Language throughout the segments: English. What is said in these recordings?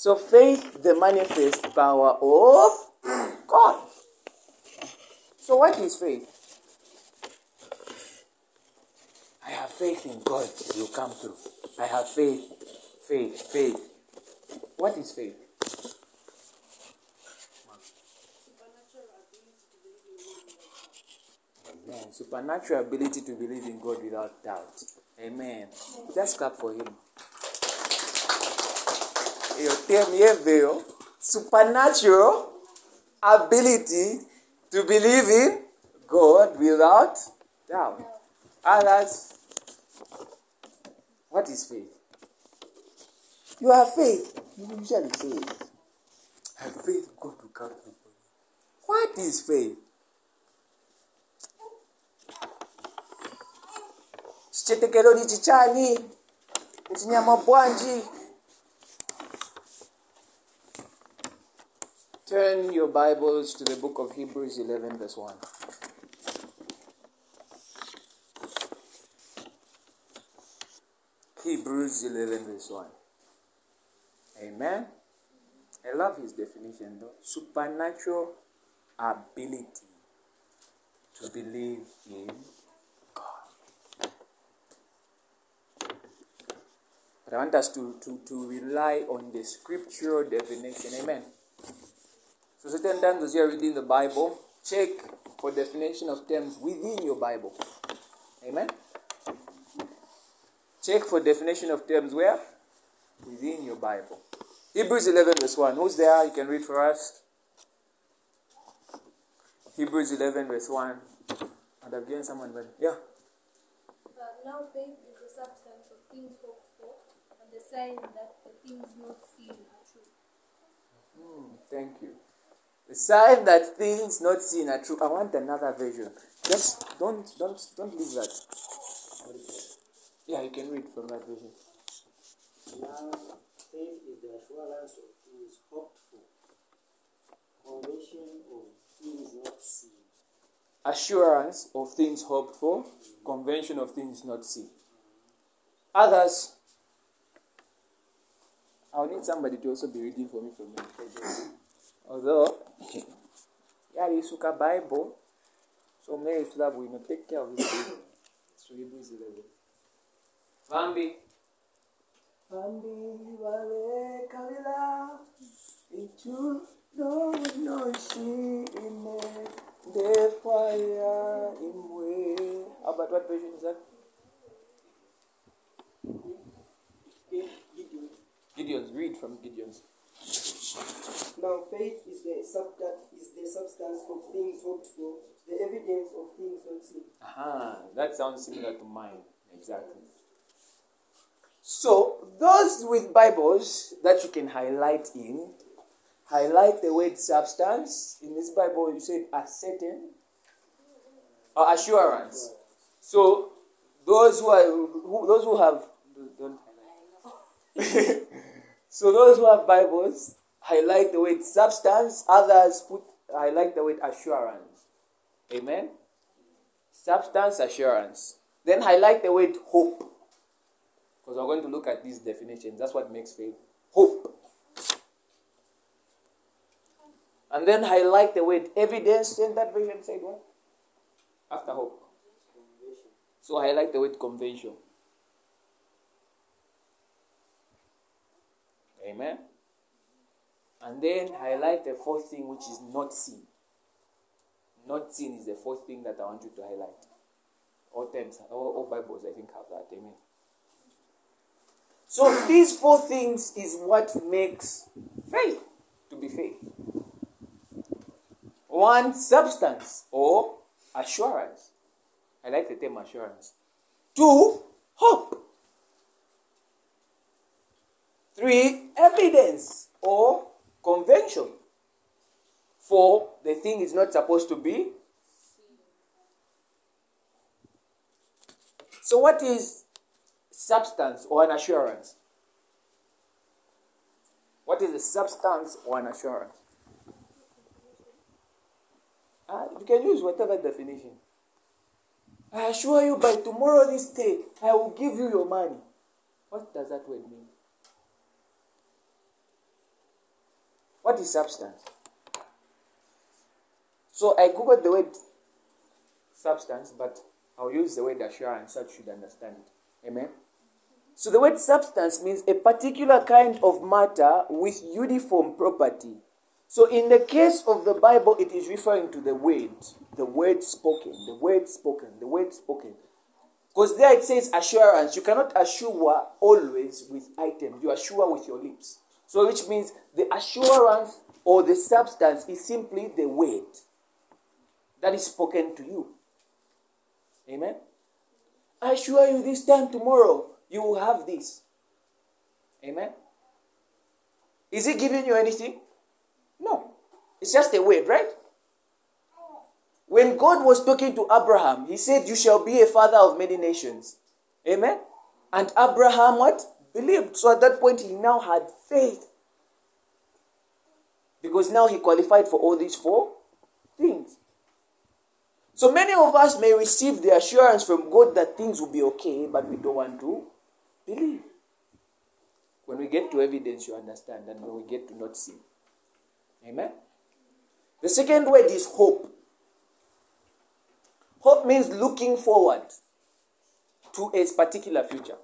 So faith, the manifest power of God. So what is faith? I have faith in God, you come through. I have faith, faith, faith. What is faith? Supernatural ability to believe in God without doubt. Amen. Just clap for him. Yeveyo supernatural ability to believe in God without doubt. Others, what is faith? You have faith. You usually say it. Have faith God will come. What is faith? chichani bwanji turn your bibles to the book of hebrews 11 verse 1 hebrews 11 verse 1 amen. I love his definition though. Supernatural ability to believe in god. But I want us to, to, to rely on the scriptural definition. Amen. So certain times as you're reading the Bible, check for definition of terms within your Bible. Amen. Check for definition of terms where? Within your Bible. Hebrews 11 verse 1. Who's there? You can read for us. Hebrews 11 verse 1. And I've given someone, but yeah. But now faith is the substance of things hoped for, and the sign that the things not seen are true. Hmm, thank you. The sign that things not seen are true. I want another version. Just don't don't don't leave that. Yeah, you can read from that version. Now, faith is the assurance of things hoped for, conviction of things not seen. Assurance of things hoped for, convention of things not seen. Others, I'll need somebody to also be reading for me from pages. Although, yeah, you took a Bible, so maybe so that we may take care of this. So Hebrews 11. Bambi. Bambi wale kalila itu no no shi ine de fire imwe. How about what version is that? Gideon. Gideon's. Read from Gideon's. Now, faith is the substance is the substance of things hoped for, the evidence of things not seen. Aha, that sounds similar to mine. Exactly. So, those with Bibles that you can highlight in, highlight the word substance. In this Bible, you said a certain or assurance. So, those who are who, those who have don't highlight. so those who have Bibles highlight the word substance. Others put highlight the word assurance. Amen substance assurance. Then highlight the word hope. Because we're going to look at these definitions. That's what makes faith. Hope. And then highlight the word evidence. Then that version said what? After hope. So highlight the word convention. Amen. And then highlight the fourth thing which is not seen. Not seen is the fourth thing that I want you to highlight. All terms, all, all Bibles, I think, have that. Amen. So these four things is what makes faith to be faith. One, substance or assurance. I like the term assurance. Two, hope. Three, evidence or convention. For the thing is not supposed to be. So, what is substance or an assurance? What is a substance or an assurance? Uh, you can use whatever definition. I assure you by tomorrow this day, I will give you your money. What does that word mean? What is substance? So I googled the word substance, but I'll use the word assurance so you should understand it. Amen. So the word substance means a particular kind of matter with uniform property. So in the case of the Bible, it is referring to the word, the word spoken, the word spoken, the word spoken. Because there it says assurance. You cannot assure always with items. You assure with your lips. So which means the assurance or the substance is simply the word that is spoken to you. Amen. I assure you this time tomorrow you will have this. Amen. Is he giving you anything? No. It's just a word, right? When God was talking to Abraham, he said, You shall be a father of many nations. Amen. And Abraham what? Believed. So at that point, he now had faith. Because now he qualified for all these four things. So many of us may receive the assurance from God that things will be okay, but we don't want to believe. When we get to evidence, you understand, and when we get to not see. Amen. The second word is hope. Hope means looking forward to a particular future.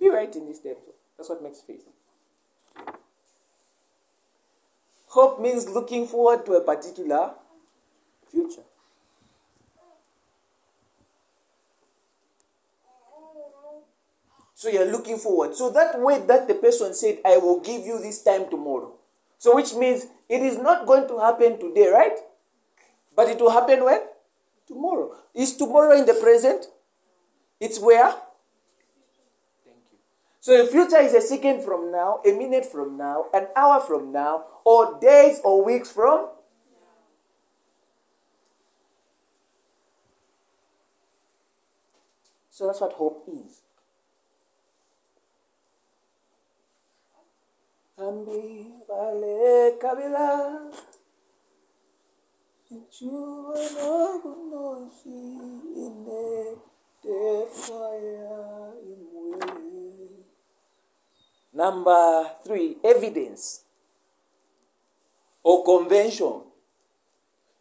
Be right in this term. That's what makes faith. Hope means looking forward to a particular future. So you're looking forward. So that way that the person said, I will give you this time tomorrow. So which means it is not going to happen today, right? But it will happen when? Tomorrow. Is tomorrow in the present? It's where? So the future is a second from now, a minute from now, an hour from now, or days or weeks from So that's what hope is. Ambi vale kabila kunoshi ine te imwe. Number three, evidence or convention.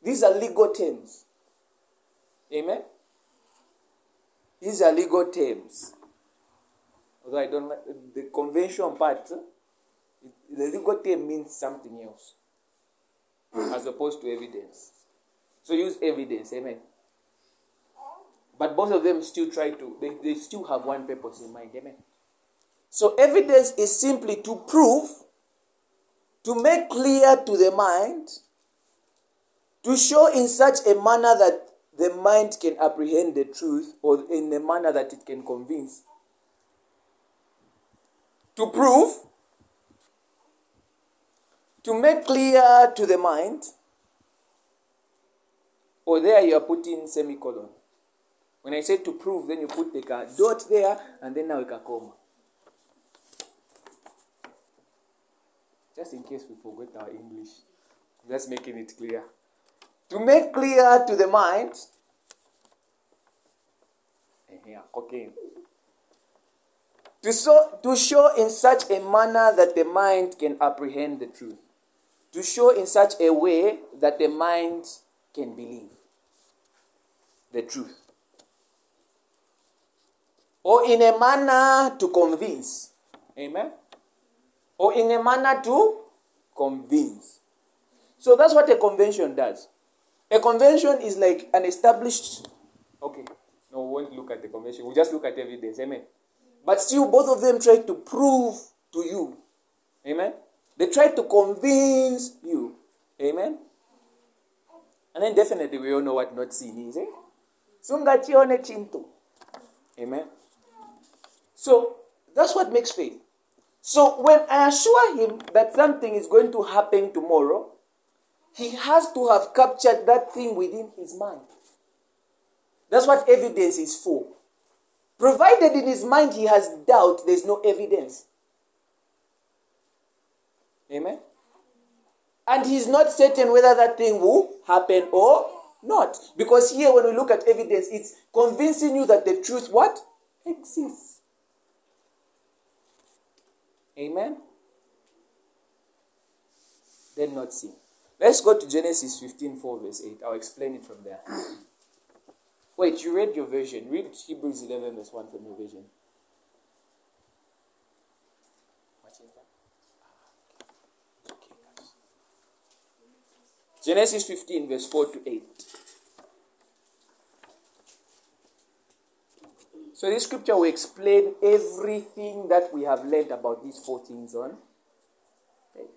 These are legal terms. Amen? These are legal terms. Although I don't like the convention part, the legal term means something else as opposed to evidence. So use evidence, amen. But both of them still try to, they, they still have one purpose in mind, amen. So evidence is simply to prove, to make clear to the mind, to show in such a manner that the mind can apprehend the truth or in a manner that it can convince. To prove, to make clear to the mind, or there you are putting semicolon. When I say to prove, then you put a dot there and then now a comma. Just in case we forget our English, just making it clear. To make clear to the mind, yeah, okay. To, so, to show in such a manner that the mind can apprehend the truth. To show in such a way that the mind can believe the truth. Or in a manner to convince. Amen? Or in a manner to convince. So that's what a convention does. A convention is like an established. Okay, no, we won't look at the convention. We'll just look at evidence. Amen. But still, both of them try to prove to you. Amen. They try to convince you. Amen. And then definitely we all know what not seen is. Eh? Sungachione chinto. Amen. So that's what makes faith. So when I assure him that something is going to happen tomorrow, he has to have captured that thing within his mind. That's what evidence is for. Provided in his mind he has doubt, there's no evidence. Amen. And he's not certain whether that thing will happen or not. Because here, when we look at evidence, it's convincing you that the truth what? Exists. Amen. then not sin. Let's go to Genesis 15, 4, verse 8. I'll explain it from there. Wait, you read your version. Read Hebrews 11, verse 1 from your version. Genesis 15, verse 4 to 8. So this scripture will explain everything that we have learned about these four things on. Okay.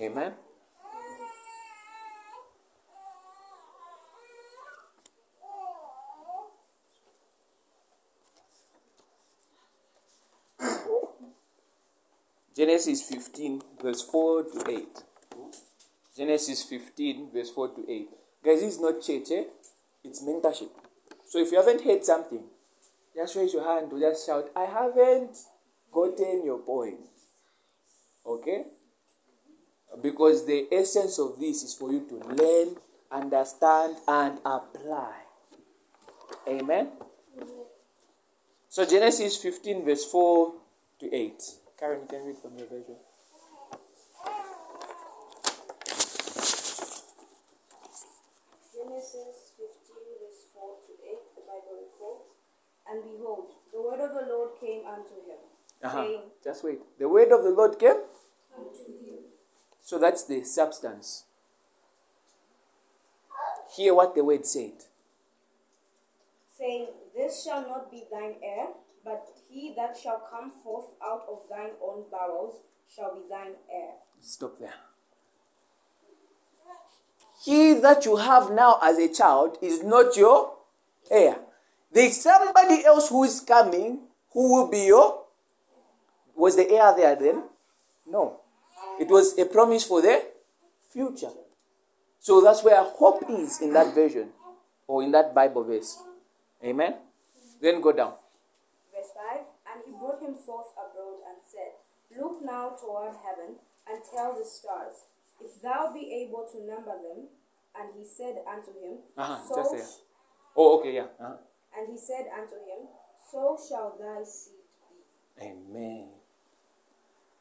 Amen. Genesis 15, verse 4 to 8. Genesis 15, verse 4 to 8. Guys, this is not church, eh? It's mentorship. So if you haven't heard something, just raise your hand or just shout, I haven't gotten your point. Okay? Because the essence of this is for you to learn, understand, and apply. Amen? So Genesis 15, verse 4 to 8. Karen, you can read from your version. Genesis 15, verse 4 to 8, the Bible records, And behold, the word of the Lord came unto him, Uh-huh. saying, Just wait. The word of the Lord came. Unto him. So that's the substance. Hear what the word said. saying, This shall not be thine heir, but he that shall come forth out of thine own bowels shall be thine heir. Stop there. He that you have now as a child is not your heir. There's somebody else who is coming who will be your. Was the heir there then? No. It was a promise for the future. So that's where hope is in that version or in that Bible verse. Amen? Then go down. Verse 5 And he brought him forth abroad and said, Look now toward heaven and tell the stars, if thou be able to number them. And he said unto him, Uh-huh, so. Oh, okay, yeah. Uh-huh. And he said unto him, So shall thy seed be. Amen.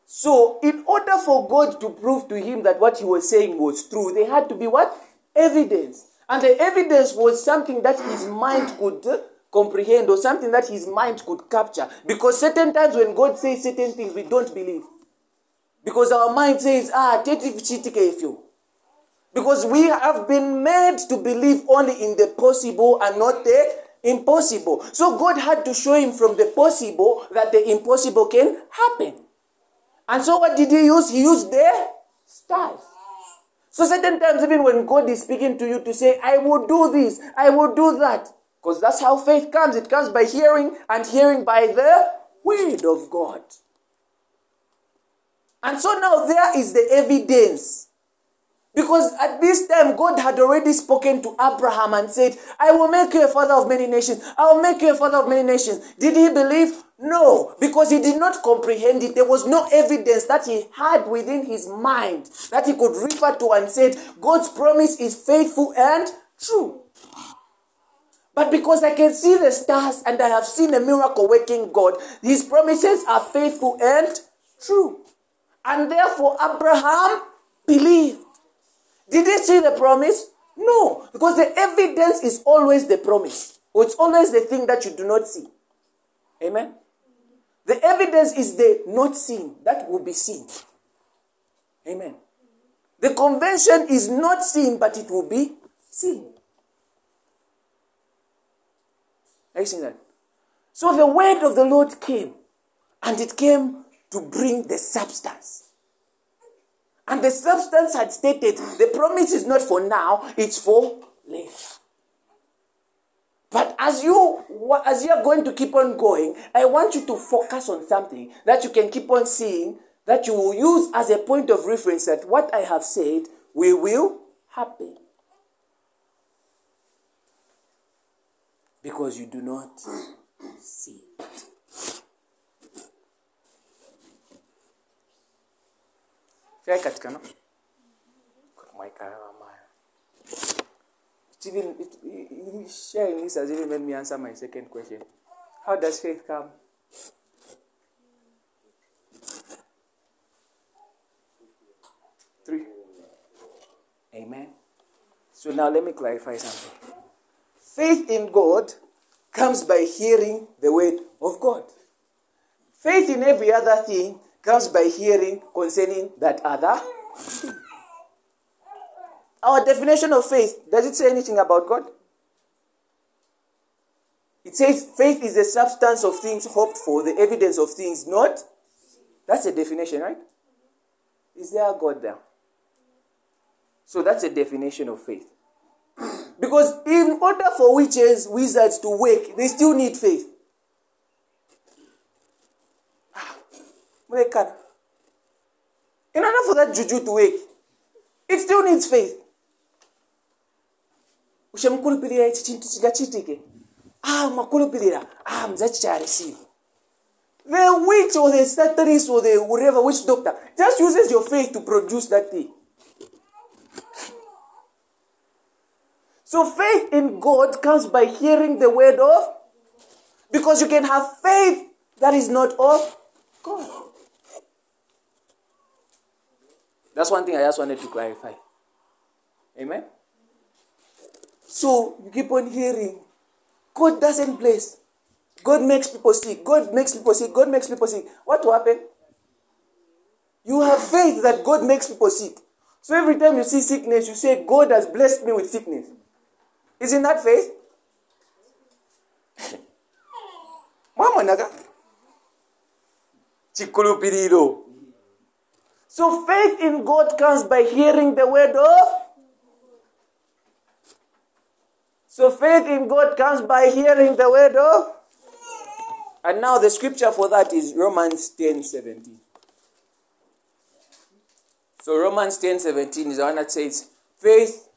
So, in order for God to prove to him that what he was saying was true, there had to be what? Evidence. And the evidence was something that his mind could uh, comprehend or something that his mind could capture. Because certain times when God says certain things, we don't believe. Because our mind says, ah, you. Because we have been made to believe only in the possible and not the impossible. So God had to show him from the possible that the impossible can happen. And so what did he use? He used the stars. So certain times, even when God is speaking to you to say, I will do this, I will do that. Because that's how faith comes. It comes by hearing and hearing by the word of God. And so now there is the evidence. Because at this time, God had already spoken to Abraham and said, I will make you a father of many nations. I will make you a father of many nations. Did he believe? No, because he did not comprehend it. There was no evidence that he had within his mind that he could refer to and said, God's promise is faithful and true. But because I can see the stars and I have seen a miracle working God, his promises are faithful and true. And therefore, Abraham believed. Did he see the promise? No, because the evidence is always the promise. It's always the thing that you do not see. Amen. The evidence is the not seen that will be seen. Amen. The convention is not seen, but it will be seen. Are you seeing that? So the word of the Lord came, and it came to bring the substance. And the substance had stated the promise is not for now, it's for later. But as you as you are going to keep on going, I want you to focus on something that you can keep on seeing that you will use as a point of reference that what I have said will will happen. Because you do not see. Fia katika no? Even it, it, sharing this has even made me answer my second question. How does faith come? Three. Amen. So now let me clarify something. Faith in God comes by hearing the word of God. Faith in every other thing comes by hearing concerning that other. Our definition of faith, does it say anything about God? It says faith is the substance of things hoped for, the evidence of things not. That's a definition, right? Is there a God there? So that's a definition of faith. Because in order for witches, wizards to work, they still need faith. Mulekana. In order for that juju to work, it still needs faith. ushamukulupirira ichi chintu chingachitike ah makulupirira ah mzachi chareceive the witch or the satanist or the whatever witch doctor just uses your faith to produce that thing. So faith in god comes by hearing the word of because you can have faith that is not of god that's one thing i just wanted to clarify amen so you keep on hearing, God doesn't bless. God makes people sick. God makes people sick. God makes people sick. What will happen? You have faith that God makes people sick. So every time you see sickness, you say, God has blessed me with sickness. Isn't that faith? Mama naga. So faith in God comes by hearing the word of So faith in God comes by hearing the word of. And now the scripture for that is Romans 10 17. So Romans 10 17 is the one that says, faith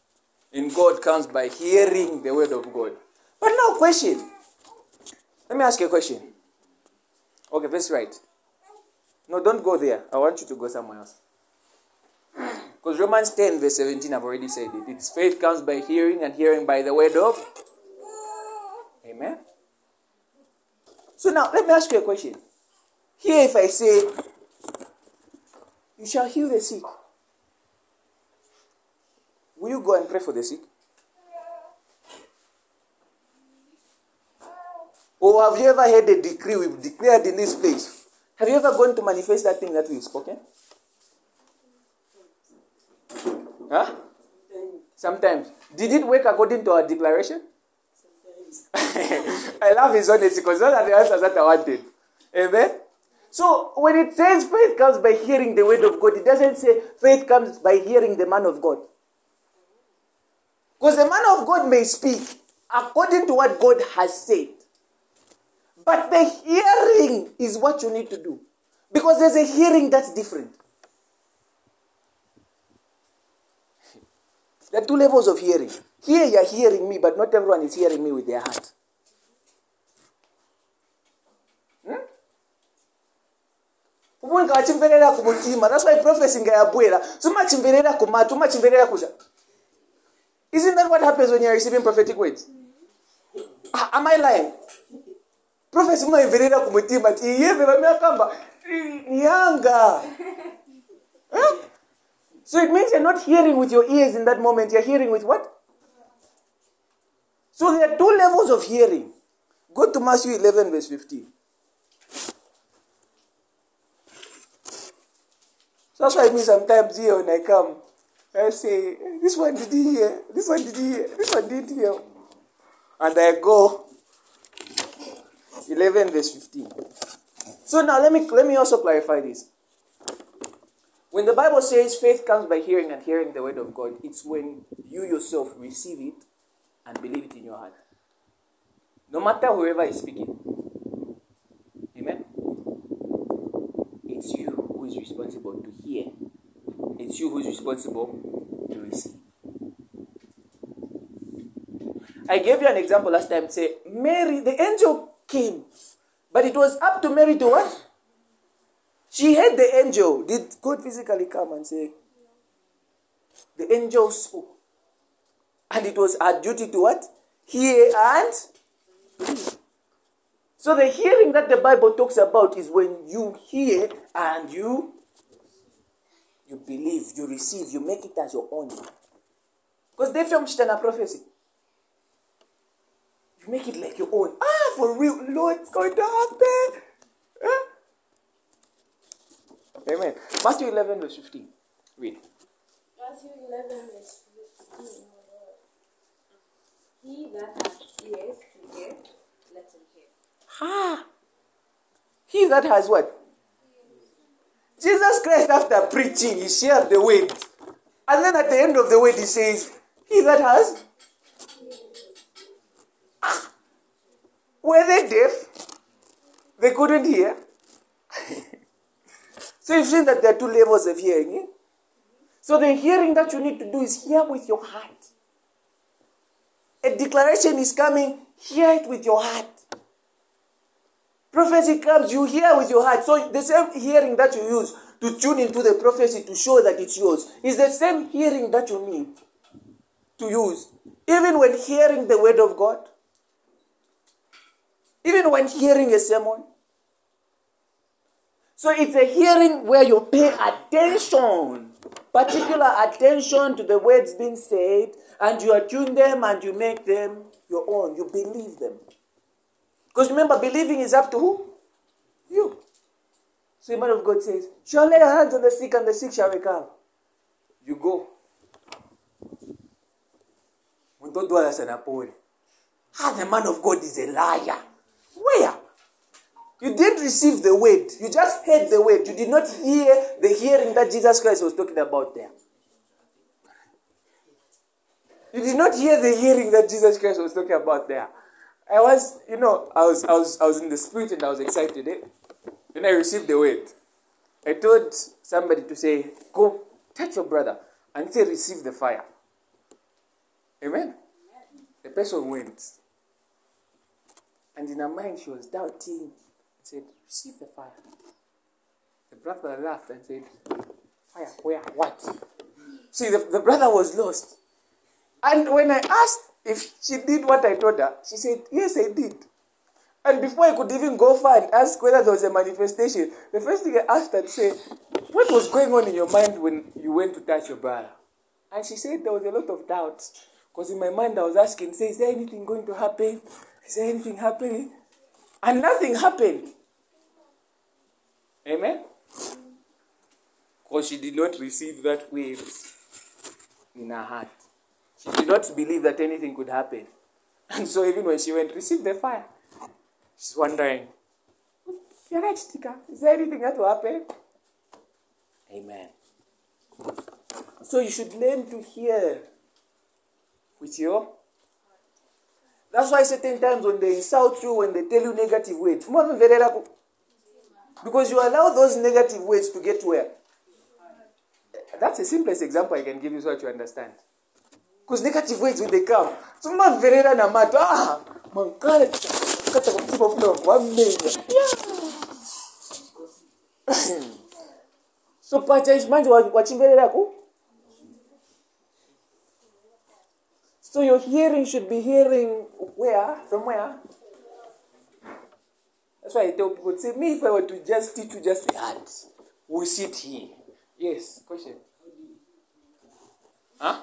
in God comes by hearing the word of God. But now, question. Let me ask you a question. Okay, that's right. No, don't go there. I want you to go somewhere else. Because Romans 10, verse 17, I've already said it. Its faith comes by hearing, and hearing by the word of. Amen. So now, let me ask you a question. Here, if I say, You shall heal the sick, will you go and pray for the sick? Or have you ever heard a decree we've declared in this place? Have you ever gone to manifest that thing that we've spoken? Huh? Sometimes. Did it work according to our declaration? I love his honesty because those are the answers that I wanted. Amen? So when it says faith comes by hearing the word of God, it doesn't say faith comes by hearing the man of God. Because the man of God may speak according to what God has said. But the hearing is what you need to do. Because there's a hearing that's different. There are two levels of hearing. Here you're hearing me, but not everyone is hearing me with their heart. Hmm? that's why prophecy kusha isn't that what happens when you're receiving prophetic words ah, am i lying prophecy mumaimverera kumutima ti iyeve vamiakamba nyanga huh? So it means you're not hearing with your ears in that moment, you're hearing with what? So there are two levels of hearing. Go to Matthew 11, verse 15. So that's why me sometimes here when I come, I say, this one did he hear? This one did he hear? This one didn't hear. And I go 11 verse 15. So now let me let me also clarify this. When the Bible says faith comes by hearing and hearing the word of God, it's when you yourself receive it and believe it in your heart. No matter whoever is speaking. Amen. It's you who is responsible to hear. It's you who is responsible to receive. I gave you an example last time. Say, Mary, the angel came, but it was up to Mary to what? She heard the angel. Did God physically come and say, the angel spoke? And it was her duty to what? Hear and So the hearing that the Bible talks about is when you hear and you you believe, you receive, you make it as your own. Because they from Shtana prophecy. You make it like your own. Ah, for real, Lord, it's going to happen. Huh? Amen. Matthew 11, verse 15. Read. Matthew 11 verse 15. He that hath ears to hear, let him hear. Ha! He that has what? Jesus Christ, after preaching, he shared the word. And then at the end of the word, he says, He that has. Were they deaf? They couldn't hear. so you've seen that there are two levels of hearing. eh? So the hearing that you need to do is hear with your heart. A declaration is coming, hear it with your heart. Prophecy comes, you hear with your heart. So the same hearing that you use to tune into the prophecy to show that it's yours is the same hearing that you need to use. Even when hearing the word of God, even when hearing a sermon. So it's a hearing where you pay attention, particular attention to the words being said, and you attune them and you make them your own. You believe them. Because remember, believing is up to who? You. So the man of God says, Shall lay hands on the sick and the sick shall recover. You go. Ah, the man of God is a liar. Where? You didn't receive the word. You just heard the word. You did not hear the hearing that Jesus Christ was talking about there. You did not hear the hearing that Jesus Christ was talking about there. I was, you know, I was, I was, I was in the spirit and I was excited. Eh? Then I received the word. I told somebody to say, "Go touch your brother," and say, "Receive the fire." Amen. The person went, and in her mind she was doubting. said, "Receive the fire." The brother laughed and said, "Fire? Where? What?" See, the, the brother was lost. And when I asked if she did what I told her, she said, Yes, I did. And before I could even go far and ask whether there was a manifestation, the first thing I asked her say, What was going on in your mind when you went to touch your brother? And she said there was a lot of doubt. Because in my mind I was asking, say, is there anything going to happen? Is there anything happening? And nothing happened. Amen? Because she did not receive that wave in her heart. She did not believe that anything could happen. And so even when she went, receive the fire, she's wondering. Is there anything that will happen? Amen. So you should learn to hear with your. That's why certain times when they insult you, when they tell you negative words, because you allow those negative words to get where? That's the simplest example I can give you so that you understand. Because negative words when they come, tumamverera namato ah mankale kata kumtima fundo wamenya so pacha manje wachimverera ku so your hearing should be hearing where? From where that's why I tell people say me if I were to just teach you just the heart we sit here. Yes question. Huh?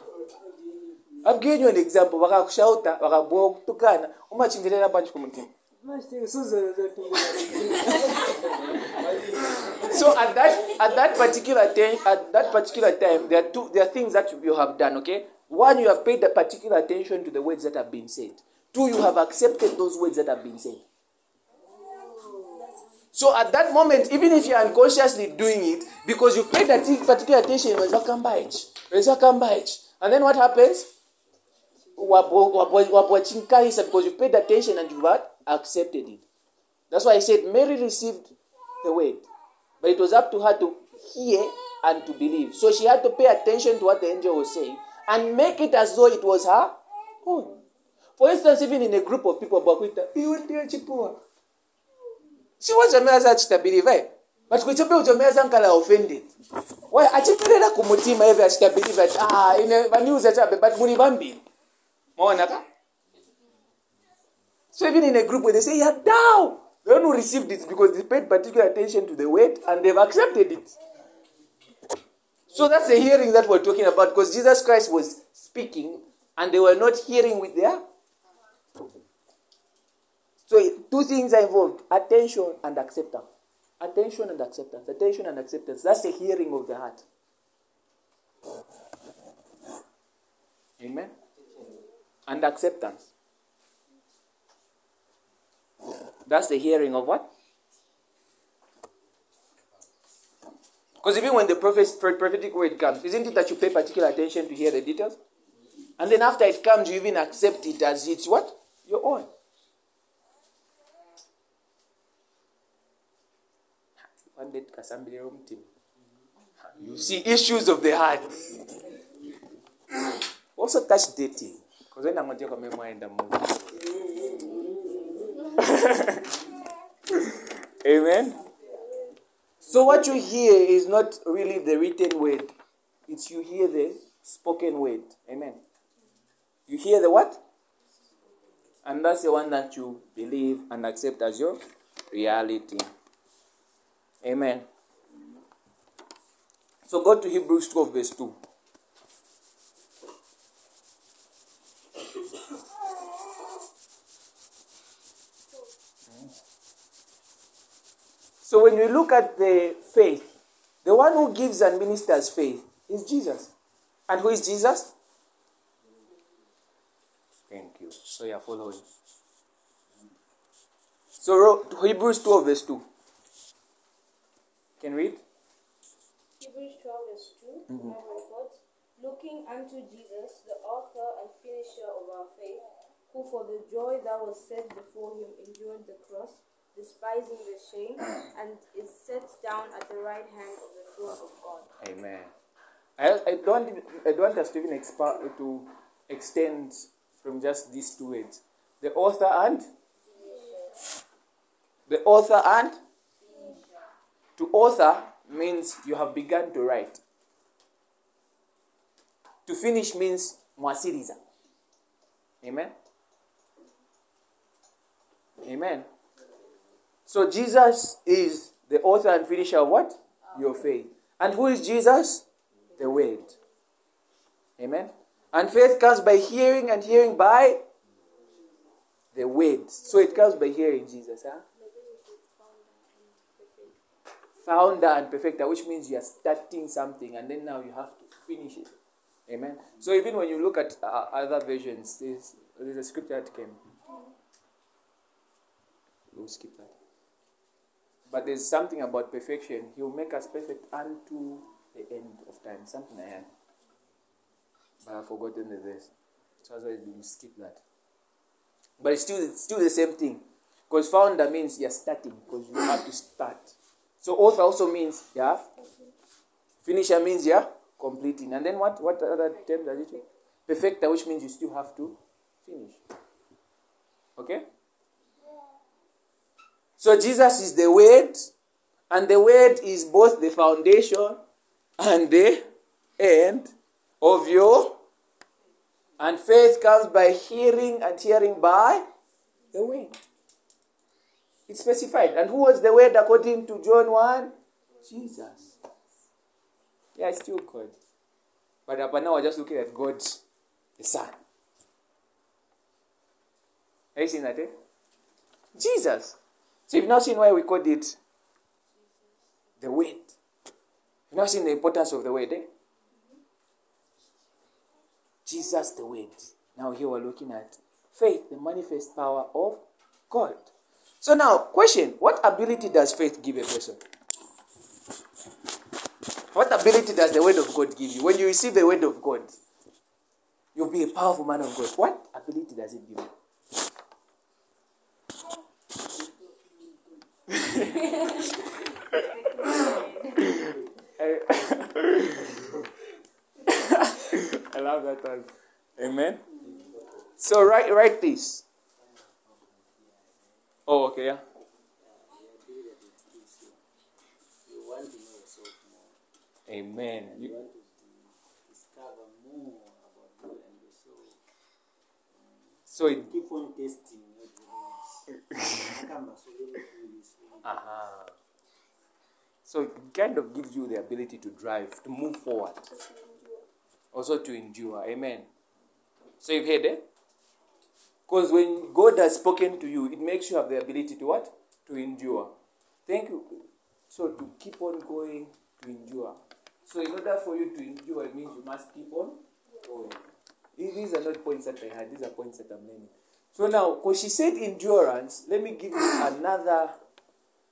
I've given you an example. Vakakushauta vakabhuwa kutukana umachimvirira panchi kumutima so at that at that particular time at that particular time there are two there are things that you have done okay one you have paid a particular attention to the words that have been said. Two you have accepted those words that have been said. So at that moment even if you're unconsciously doing it because you paid that particular attention and then what happens? Because you paid attention and you've accepted it. That's why I said Mary received the word, but it was up to her to hear and to believe. So she had to pay attention to what the angel was saying and make it as though it was her own. For instance, even in a group of people, Bakwita, you ndiye chipua. She was a to believe, eh? But kuchope uchomeza nkala offended. Why? Achiperera kumutima believe that ah, ine vaniuza chabe, but muri vambiri. Maona ka? So even in a group where they say, You're down, The one who received it because they paid particular attention to the weight and they've accepted it. So that's the hearing that we're talking about because Jesus Christ was speaking and they were not hearing with their. So two things are involved attention and acceptance. Attention and acceptance. Attention and acceptance. That's the hearing of the heart. Amen. And acceptance. That's the hearing of what? Because even when the prophet, prophetic word comes, isn't it that you pay particular attention to hear the details? And then after it comes, you even accept it as it's what? Your own. You see issues of the heart. Also touch dating. Because when I'm going to come in the Amen. So what you hear is not really the written word. It's you hear the spoken word. Amen. You hear the what? And that's the one that you believe and accept as your reality. Amen. So go to Hebrews 12, verse 2. So when we look at the faith, the one who gives and ministers faith is Jesus. And who is Jesus? Thank you. So you're following. So Hebrews 12, verse 2. Can read? Hebrews 12, verse 2. Mm-hmm. Records, Looking unto Jesus, the author and finisher of our faith, who for the joy that was set before him endured the cross despising the shame, and is set down at the right hand of the throne of God. Amen. I, I don't I don't us to even expand to extend from just these two words. The author and the author and to author means you have begun to write. To finish means mwasiriza. Amen. Amen. So Jesus is the author and finisher of what? Your faith. And who is Jesus? The Word. Amen. And faith comes by hearing, and hearing by the Word. So it comes by hearing Jesus. Huh? Founder and perfecter, which means you are starting something and then now you have to finish it. Amen. So even when you look at uh, other versions, there's, there's a scripture that came. We'll skip that. But there's something about perfection. He will make us perfect unto the end of time. Something I had. But I've forgotten the verse. So that's why we skip that. But it's still, it's still the same thing. Because founder means you're starting, because you have to start. So author also means, yeah. Finisher means, yeah, completing. And then what, what other term does it mean? Perfecter, which means you still have to finish. Okay? So Jesus is the Word, and the Word is both the foundation and the end of your. And faith comes by hearing, and hearing by the Word. It's specified. And who was the Word according to John 1? Jesus. Yeah, it's still God. But up now we're just looking at God, the Son. Are you seeing that? Eh? Jesus. So you've now seen why we called it the word. You've now seen the importance of the word, eh? Jesus the word. Now here we're looking at faith, the manifest power of God. So now, question, what ability does faith give a person? What ability does the word of God give you? When you receive the word of God, you'll be a powerful man of God. What ability does it give you? I love that one. Amen. So write write this. Oh, okay, yeah. Amen. You, so it, Keep on testing Uh-huh. So it kind of gives you the ability to drive, to move forward, also to endure. Amen. So you've heard it? Because when God has spoken to you, it makes you have the ability to what? To endure. Thank you. So to keep on going, to endure. So in order for you to endure, it means you must keep on going. These are not points that I had, these are points that I'm learning. So now, because she said endurance, let me give you another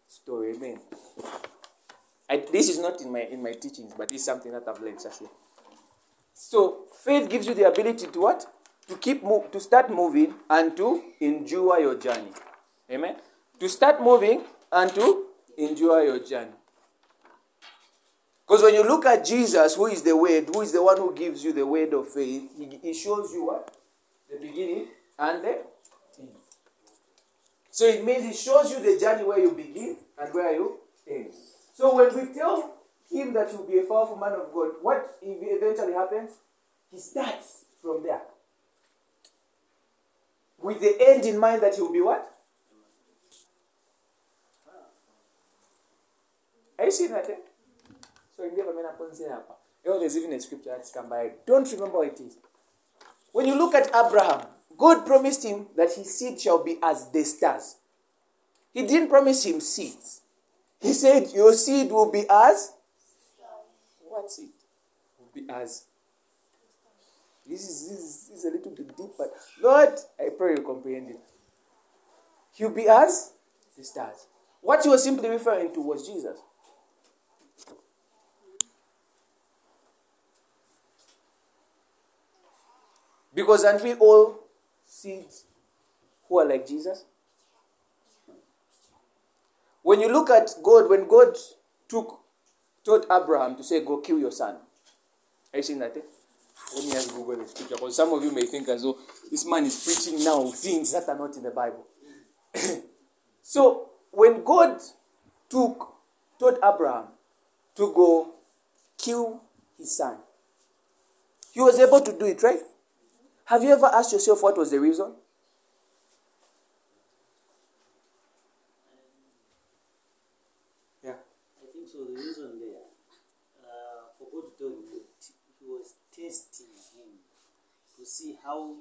story. Amen. I, this is not in my in my teachings, but it's something that I've learned here. So faith gives you the ability to what? To keep move, to start moving and to endure your journey. Amen. To start moving and to endure your journey. Because when you look at Jesus, who is the word, who is the one who gives you the word of faith, he, he shows you what? The beginning and the. So it means he shows you the journey where you begin and where you end. So when we tell him that you'll be a powerful man of God, what eventually happens? He starts from there. With the end in mind that he'll be what? Are you seeing that? Eh? So in hapa. You know, there's even a scripture that's come by. Don't remember what it is. When you look at Abraham, God promised him that his seed shall be as the stars. He didn't promise him seeds. He said, Your seed will be as what seed? Will be as this is, this is, this is a little bit deep, but Lord, I pray you comprehend it. He'll be as the stars. What he was simply referring to was Jesus. Because aren't we all seeds who are like Jesus? When you look at God, when God took told Abraham to say, Go kill your son. Are you seeing that? Eh? Let me ask Google the scripture because some of you may think as though this man is preaching now things that are not in the Bible. so when God took told Abraham to go kill his son, he was able to do it, right? Have you ever asked yourself what was the reason? Yeah. I think so. The reason there, uh, for God to tell him he was testing him to see how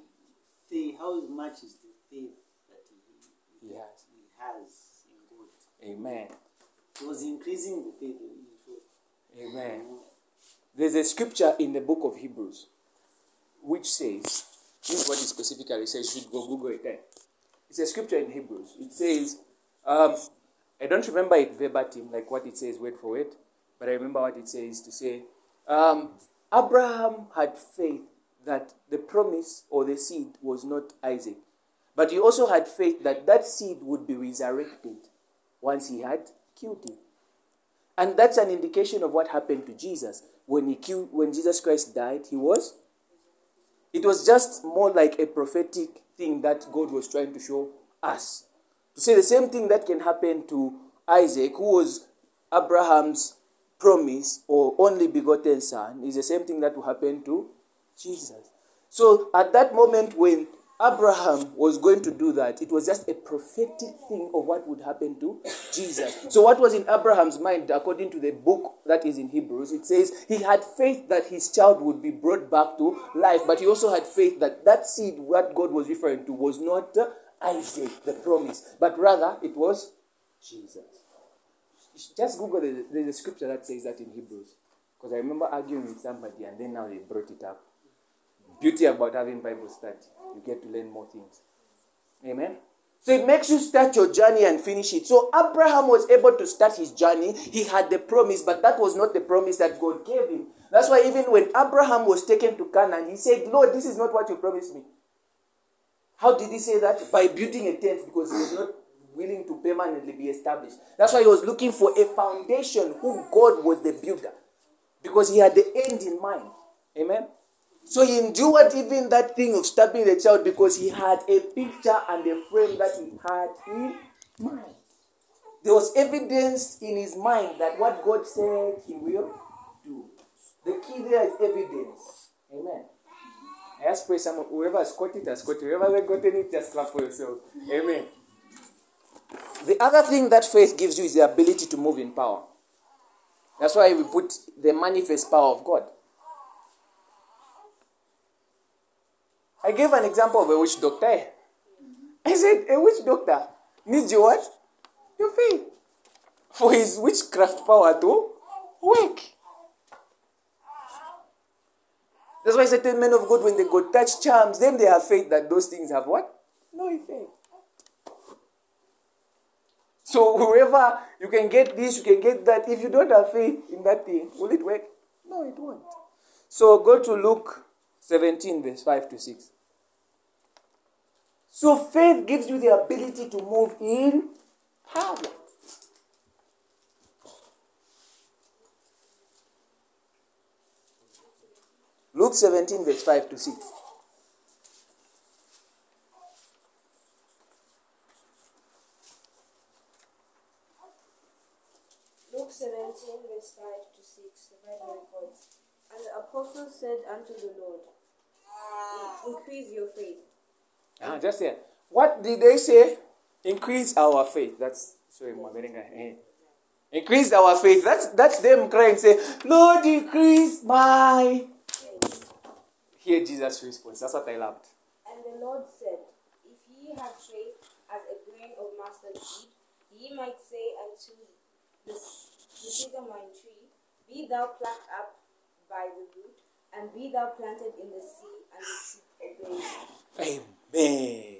faith, how much is the faith that he, He has. he has in God. Amen. He was increasing the faith in faith. Amen. There's a scripture in the book of Hebrews which says, this it specifically says. You should go Google it. It's a scripture in Hebrews. It says, um, I don't remember it verbatim, like what it says word for word, but I remember what it says to say, um, Abraham had faith that the promise or the seed was not Isaac, but he also had faith that that seed would be resurrected once he had killed him. And that's an indication of what happened to Jesus. When he killed, when Jesus Christ died, he was. It was just more like a prophetic thing that God was trying to show us. To say the same thing that can happen to Isaac, who was Abraham's promise or only begotten son, is the same thing that will happen to Jesus. So at that moment when Abraham was going to do that, it was just a prophetic thing of what would happen to Jesus. So, what was in Abraham's mind, according to the book that is in Hebrews, it says he had faith that his child would be brought back to life, but he also had faith that that seed, what God was referring to, was not Isaac, the promise, but rather it was Jesus. Just Google the, a scripture that says that in Hebrews. Because I remember arguing with somebody and then now they brought it up. Beauty about having Bible study. You get to learn more things. Amen. So it makes you start your journey and finish it. So Abraham was able to start his journey. He had the promise, but that was not the promise that God gave him. That's why even when Abraham was taken to Canaan, he said, Lord, this is not what you promised me. How did he say that? By building a tent because he was not willing to permanently be established. That's why he was looking for a foundation who God was the builder because he had the end in mind. Amen. So he endured even that thing of stabbing the child because he had a picture and a frame that he had in mind. There was evidence in his mind that what God said he will do. The key there is evidence. Amen. I just pray someone, whoever has caught it has caught it. Whoever has gotten it, just clap for yourself. Amen. The other thing that faith gives you is the ability to move in power. That's why we put the manifest power of God. I gave an example of a witch doctor. I said, a witch doctor needs your what? Your faith. For his witchcraft power to work. That's why certain men of God, when they go touch charms, then they have faith that those things have what? No effect. So whoever you can get this, you can get that. If you don't have faith in that thing, will it work? No, it won't. So go to Luke 17, verse 5 to 6. So faith gives you the ability to move in power. Luke 17, verse 5 to 6. Luke 17, verse 5 to 6, the Bible records. And the apostles said unto the Lord, Increase your faith. Ah, just here. What did they say? Increase our faith. That's sorry, Mwaberinga. Eh. Increase our faith. That's that's them crying, say, Lord, increase my. Hear Jesus' response. That's what I loved. And the Lord said, If ye have faith as a grain of mustard seed, ye might say unto this, the sycamore tree, Be thou plucked up by the root, and be thou planted in the sea, and should obey you.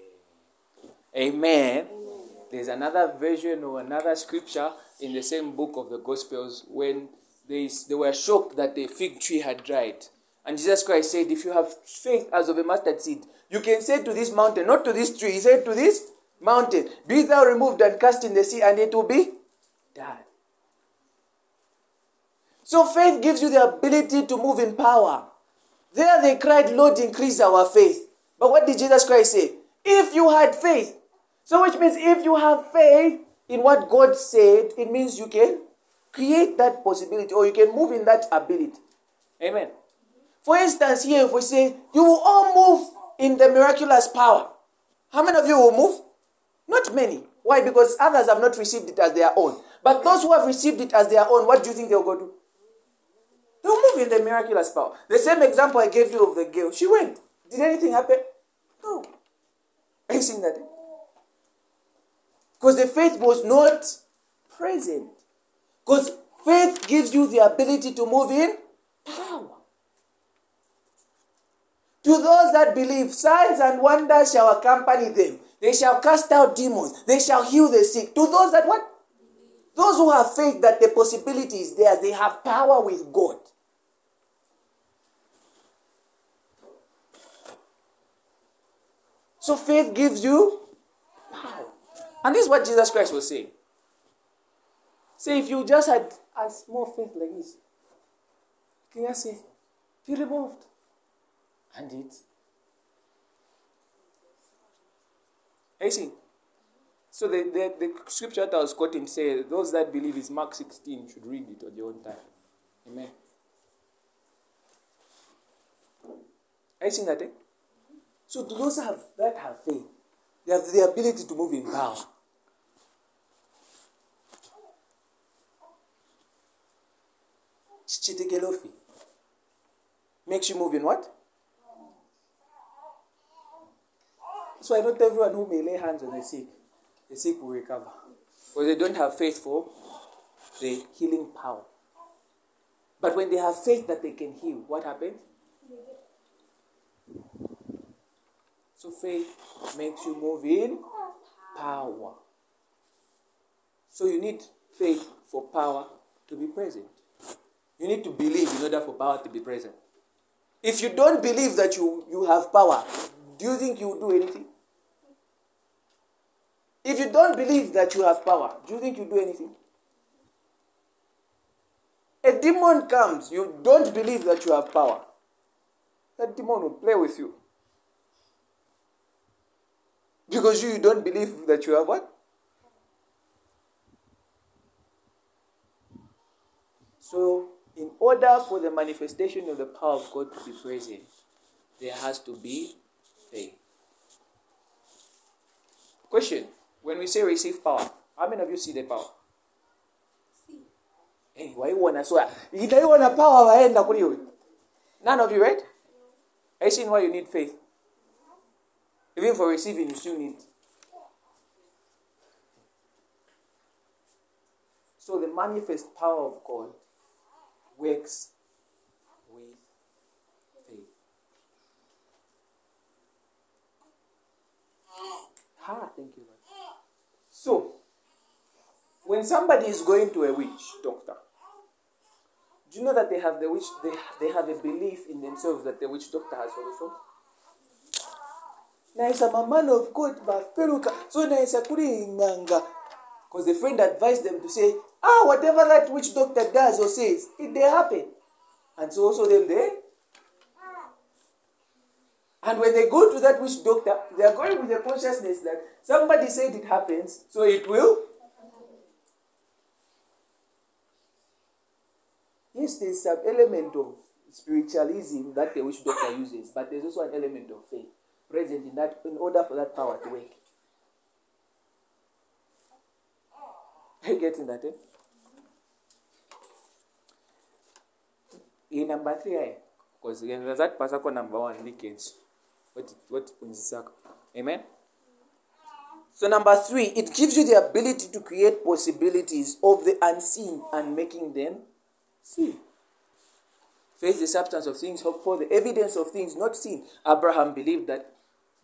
Amen. Amen. There's another version or another scripture in the same book of the Gospels when they, they were shocked that the fig tree had dried. And Jesus Christ said, If you have faith as of a mustard seed, you can say to this mountain, not to this tree, he said to this mountain, Be thou removed and cast in the sea, and it will be done. So faith gives you the ability to move in power. There they cried, Lord, increase our faith. But what did Jesus Christ say? If you had faith. So which means if you have faith in what God said, it means you can create that possibility or you can move in that ability. Amen. For instance, here if we say, you will all move in the miraculous power. How many of you will move? Not many. Why? Because others have not received it as their own. But those who have received it as their own, what do you think they'll go do? They'll move in the miraculous power. The same example I gave you of the girl. She went. Did anything happen? No. Are you seeing that? Because the faith was not present. Because faith gives you the ability to move in power. To those that believe, signs and wonders shall accompany them. They shall cast out demons. They shall heal the sick. To those that what? Those who have faith that the possibility is there, they have power with God. So faith gives you power. And this is what Jesus Christ was saying. Say, if you just had a small faith like this, can you say, be removed? And it. Are you see? So the, the, the scripture that I was quoting says, those that believe is Mark 16 should read it on their own time. Amen. Are you seeing that? Eh? So to those have, that have faith, they have the ability to move in power. Makes you move in what? So I not everyone who may lay hands on the sick, the sick will recover. Because they don't have faith for the healing power. But when they have faith that they can heal, what happens? So faith makes you move in power. So you need faith for power to be present. You need to believe in order for power to be present. If you don't believe that you, you have power, do you think you will do anything? If you don't believe that you have power, do you think you do anything? A demon comes, you don't believe that you have power. That demon will play with you. Because you, you don't believe that you have what? So, in order for the manifestation of the power of God to be present, there has to be faith. Question When we say receive power, How many of you see the power? See. Eh, hey, waiona so ah, inaiona power waenda kuli wewe. None of you right? i you seeing why you need faith? Even for receiving, you still need. So the manifest power of God works with faith. Ah, thank you, Lord. So, when somebody is going to a witch doctor, do you know that they have the witch they, they have a belief in themselves that the witch doctor has also? Naisa a man of God baferuka so nganga because the friend advised them to say ah whatever that witch doctor does or says it they happen. And so also them they and when they go to that witch doctor they are going with the consciousness that somebody said it happens so it will. Yes, there's some element of spiritualism that the witch doctor uses, but there's also an element of faith present in that in order for that power to work. Are you getting that? Eh? In number three, because that pasako number one leakage. What what? Amen. So number three, it gives you the ability to create possibilities of the unseen and making them seen. Faith is the substance of things hoped for, the evidence of things not seen. Abraham believed that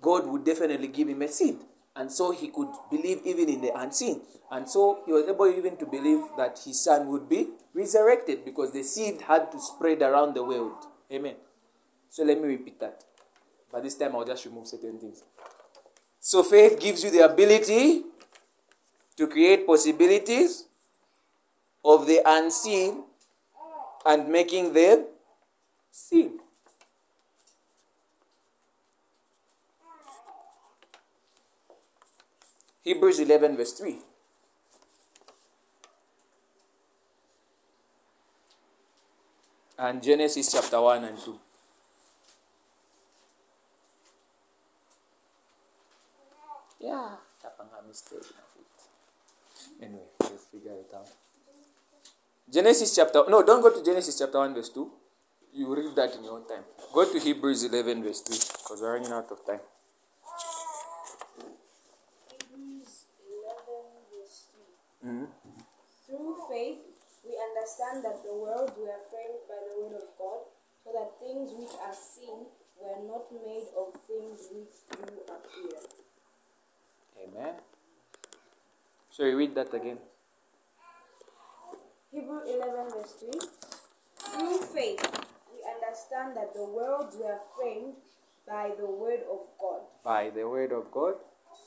God would definitely give him a seed. And so he could believe even in the unseen. And so he was able even to believe that his son would be resurrected because the seed had to spread around the world. Amen. So let me repeat that. But this time I'll just remove certain things. So faith gives you the ability to create possibilities of the unseen and making them seen. Hebrews 11, verse 3. And Genesis chapter 1 and 2. Yeah, tapang a mistake. Anyway, let's figure it out. Genesis chapter, no, don't go to Genesis chapter 1, verse 2. You read that in your own time. Go to Hebrews 11, verse 3, because we're running out of time. Hebrews 11, verse 3. Through faith, we understand that the worlds were framed by the word of God, so that things which are seen were not made of things which do appear. Amen. So you read that again. Hebrew 11, verse 3. Through faith, we understand that the worlds were framed by the word of God, By the word of God.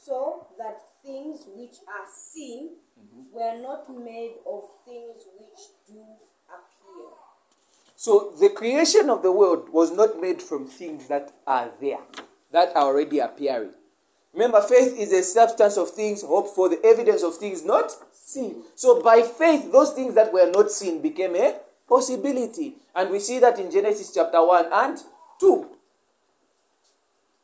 so that things which are seen Mm-hmm. were not made of things which do appear. So the creation of the world was not made from things that are there, that are already appearing. Remember, faith is a substance of things hoped for, the evidence of things not seen. So by faith, those things that were not seen became a possibility. And we see that in Genesis chapter 1 and 2.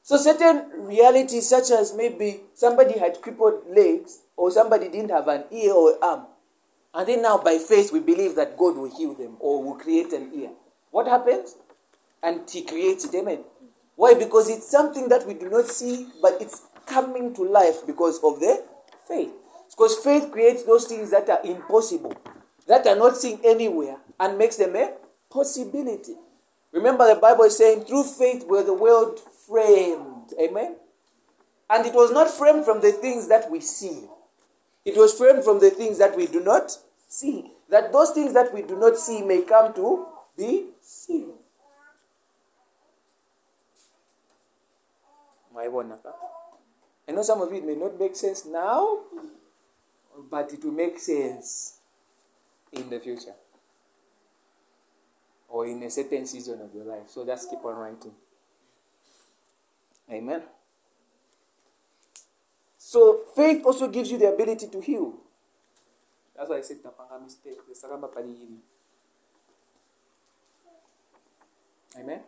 So certain realities, such as maybe somebody had crippled legs, or somebody didn't have an ear or arm, and then now by faith we believe that God will heal them or will create an ear. What happens? And He creates it. Amen. Why? Because it's something that we do not see, but it's coming to life because of the faith. Because faith creates those things that are impossible, that are not seen anywhere, and makes them a possibility. Remember, the Bible is saying, through faith were the world framed. Amen. And it was not framed from the things that we see. It was framed from the things that we do not see. That those things that we do not see may come to be seen. I know some of it may not make sense now, but it will make sense in the future or in a certain season of your life. So just keep on writing. Amen. So faith also gives you the ability to heal. That's why I said tapanga mistake. Sakamba palihili. Amen.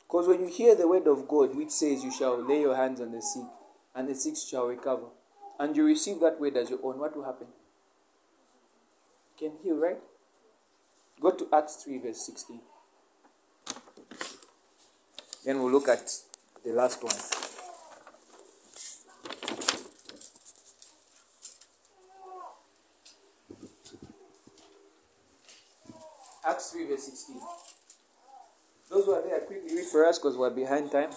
Because when you hear the word of God, which says, You shall lay your hands on the sick, and the sick shall recover, and you receive that word as your own, what will happen? You can heal, right? Go to Acts 3, verse 16. Then we'll look at the last one. Acts 3, verse 16. Those who are there, quickly read for us because we're behind time.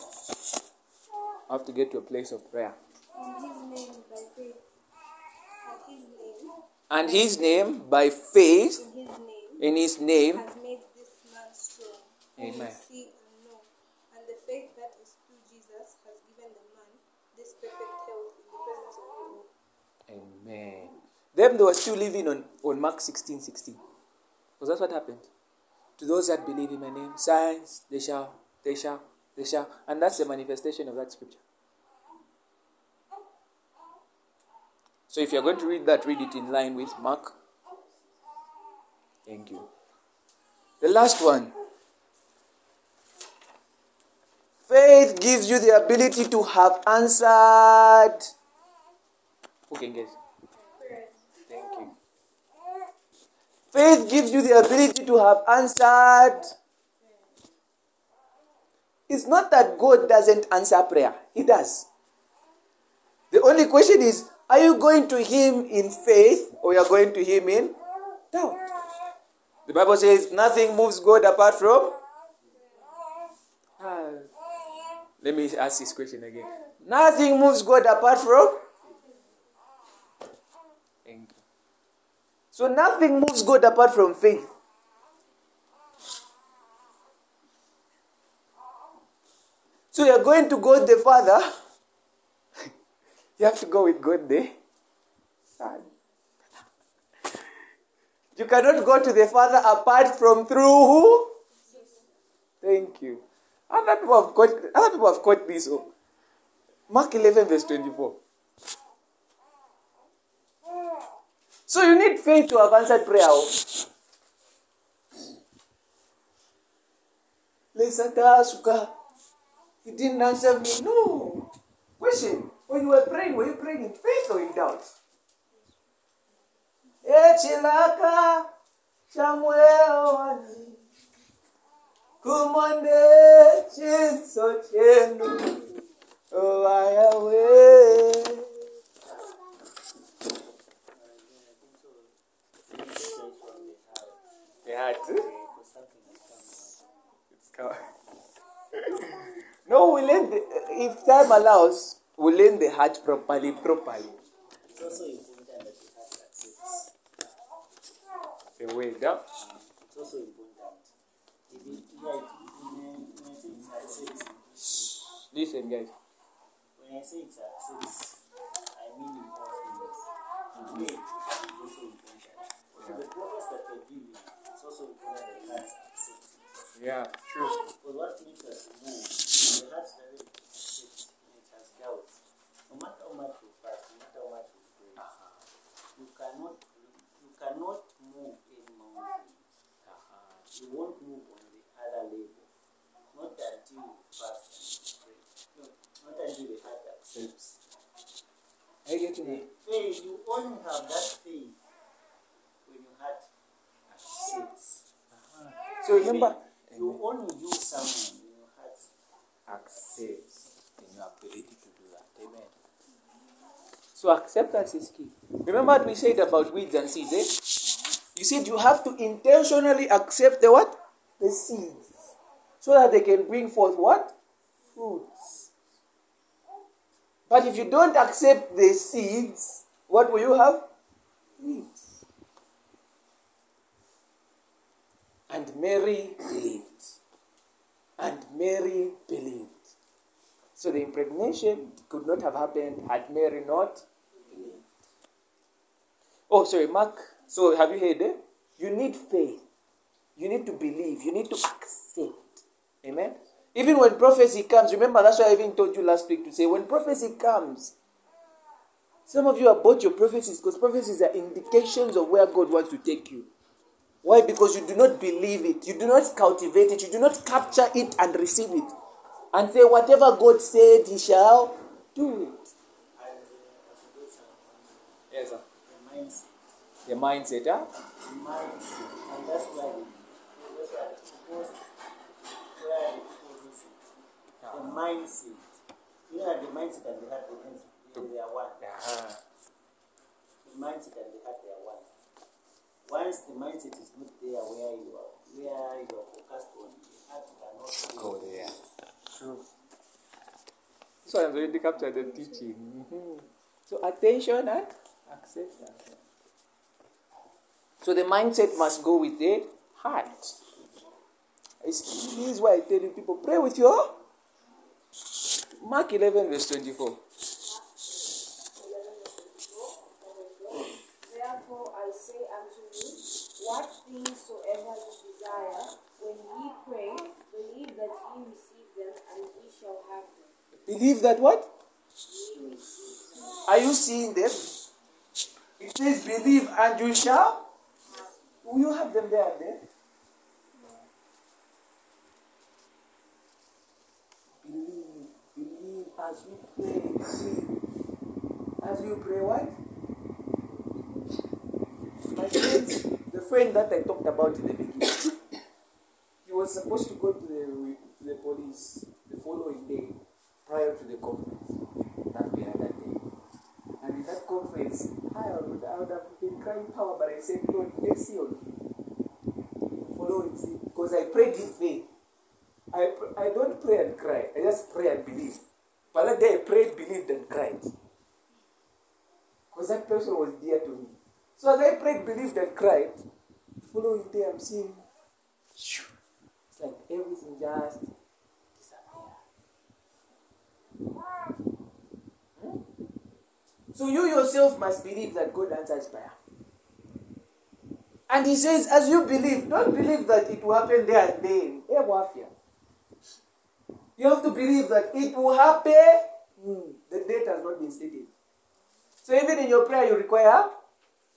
I have to get to a place of prayer. And his name by faith. In his name in his name, has made this man strong. Amen. See and know. And the faith that is through Jesus has given the man this perfect health in the presence of evil. Amen. Them they were still living on, on Mark 16 16. Because that's what happened. To those that believe in my name, signs, they shall, they shall, they shall. And that's the manifestation of that scripture. So if you're going to read that, read it in line with Mark. Thank you. The last one. Faith gives you the ability to have answered. Who can guess? Thank you. Faith gives you the ability to have answered. It's not that God doesn't answer prayer, He does. The only question is are you going to Him in faith or you are going to Him in doubt? The Bible says nothing moves God apart from. Let me ask this question again. Nothing moves God apart from. So nothing moves God apart from faith. So you're going to God the Father. you have to go with God the Son. You cannot go to the Father apart from through who? Thank you. Other people have caught, other people have caught this. Oh. Mark 11, verse 24. So you need faith to have answered prayer. oh. Lesata Suka. He didn't answer me. No. Question. When you were praying, were you praying in faith or in doubt? Echilaka Samuel Kumonde Chinso Chenu Owayawe no, we learn the, if time allows, we learn the heart properly, properly. It's also important. Listen, guys. when I say success, I mean things. Is also important. So the progress that you're giving, it's also important that. Yeah, true. But what makes us. You won't move on the other level. Not until you fast and you pray. No, not until the heart accepts. Are you getting it? Faith, you only have that faith when your heart accepts. So remember, You only use someone when your heart accepts in your ability to do that. Amen. So acceptance is key. Remember what we said about weeds and seeds, eh? You said you have to intentionally accept the what? The seeds. So that they can bring forth what? Fruits. But if you don't accept the seeds, what will you have? Weeds. And Mary believed. And Mary believed. So the impregnation could not have happened had Mary not believed. Oh, sorry, Mark. So have you heard it? You need faith. You need to believe. You need to accept. Amen. Even when prophecy comes, remember that's why I even told you last week to say when prophecy comes, some of you have bought your prophecies because prophecies are indications of where God wants to take you. Why? Because you do not believe it, you do not cultivate it, you do not capture it and receive it. and say, Whatever God said, He shall do it. And forget some Yes, sir. The mindset. Huh? Mindset. And that's why that's why the mindset. You know that the mindset and the heart they, are one. Uh-huh. The mindset and the heart they are one. Once the mindset is not there where you are where you are focused on, the heart cannot Go there. True. So I've already captured the teaching. Mhm. So attention and acceptance. So the mindset must go with the heart. It's, this is why I tell you people pray with your Mark 11, verse 24. Therefore I say unto you, what things soever you desire, when ye pray, believe that ye receive them, and ye shall have them. Believe that what? Are you seeing them? It says, believe and you shall. You have them there there? Believe, believe as you pray, believe. As you pray, what? My friends, the friend that I talked about in the beginning, he was supposed to go to the, to the police the following day prior to the conference that we had that day. In that conference, I would, I would have been crying power, but I said, Lord, see on him. Follow him, see. Because I prayed in faith. I, I don't pray and cry, I just pray and believe. But that day I prayed, believed, and cried. Because that person was dear to me. So as I prayed, believed, and cried, following day I'm seeing, it's like everything just So you yourself must believe that God answers prayer. And he says, as you believe, don't believe that it will happen there and then. You have to believe that it will happen. Hmm, The date has not been stated. So even in your prayer, you require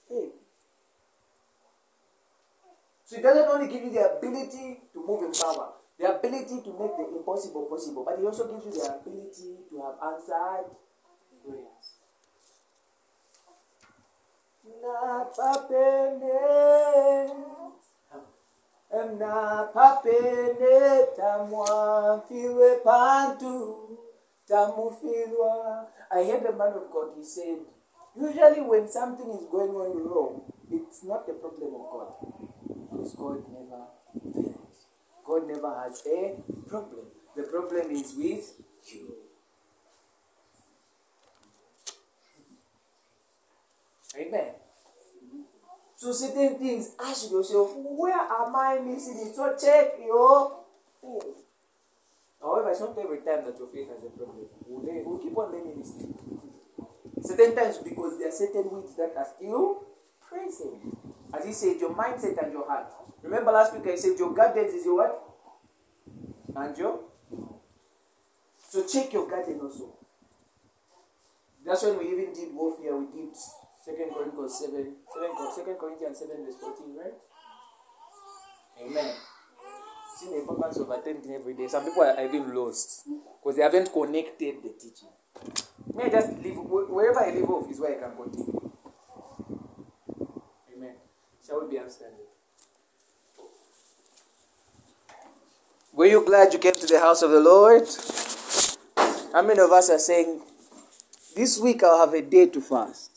faith. So it doesn't only give you the ability to move in power, the ability to make the impossible possible, but it also gives you the ability to have answered prayers. Napapende tamwamfiwe pantu tamufilwa. I heard the man of God, he said, usually when something is going on wrong, it's not the problem of God. Because God never fails. God never has a problem. The problem is with you. Amen. So certain things, ask yourself, where am I missing it? So check your. However, it's not every time that your faith has a problem. We'll, we'll keep on learning this thing. Certain times because there are certain weeds that are still present. As he said, your mindset and your heart. Remember last week I said your gardens is your what? And your? So check your garden also. That's when we even did warfare. We did Second Corinthians 7, 2 Corinthians 7 verse 14, right? Amen. See the importance of attending every day. Some people are even lost because they haven't connected the teaching. May I just leave wherever I leave off is where I can continue. Amen. Shall we be upstanding? Were you glad you came to the house of the Lord? How many of us are saying, This week I'll have a day to fast?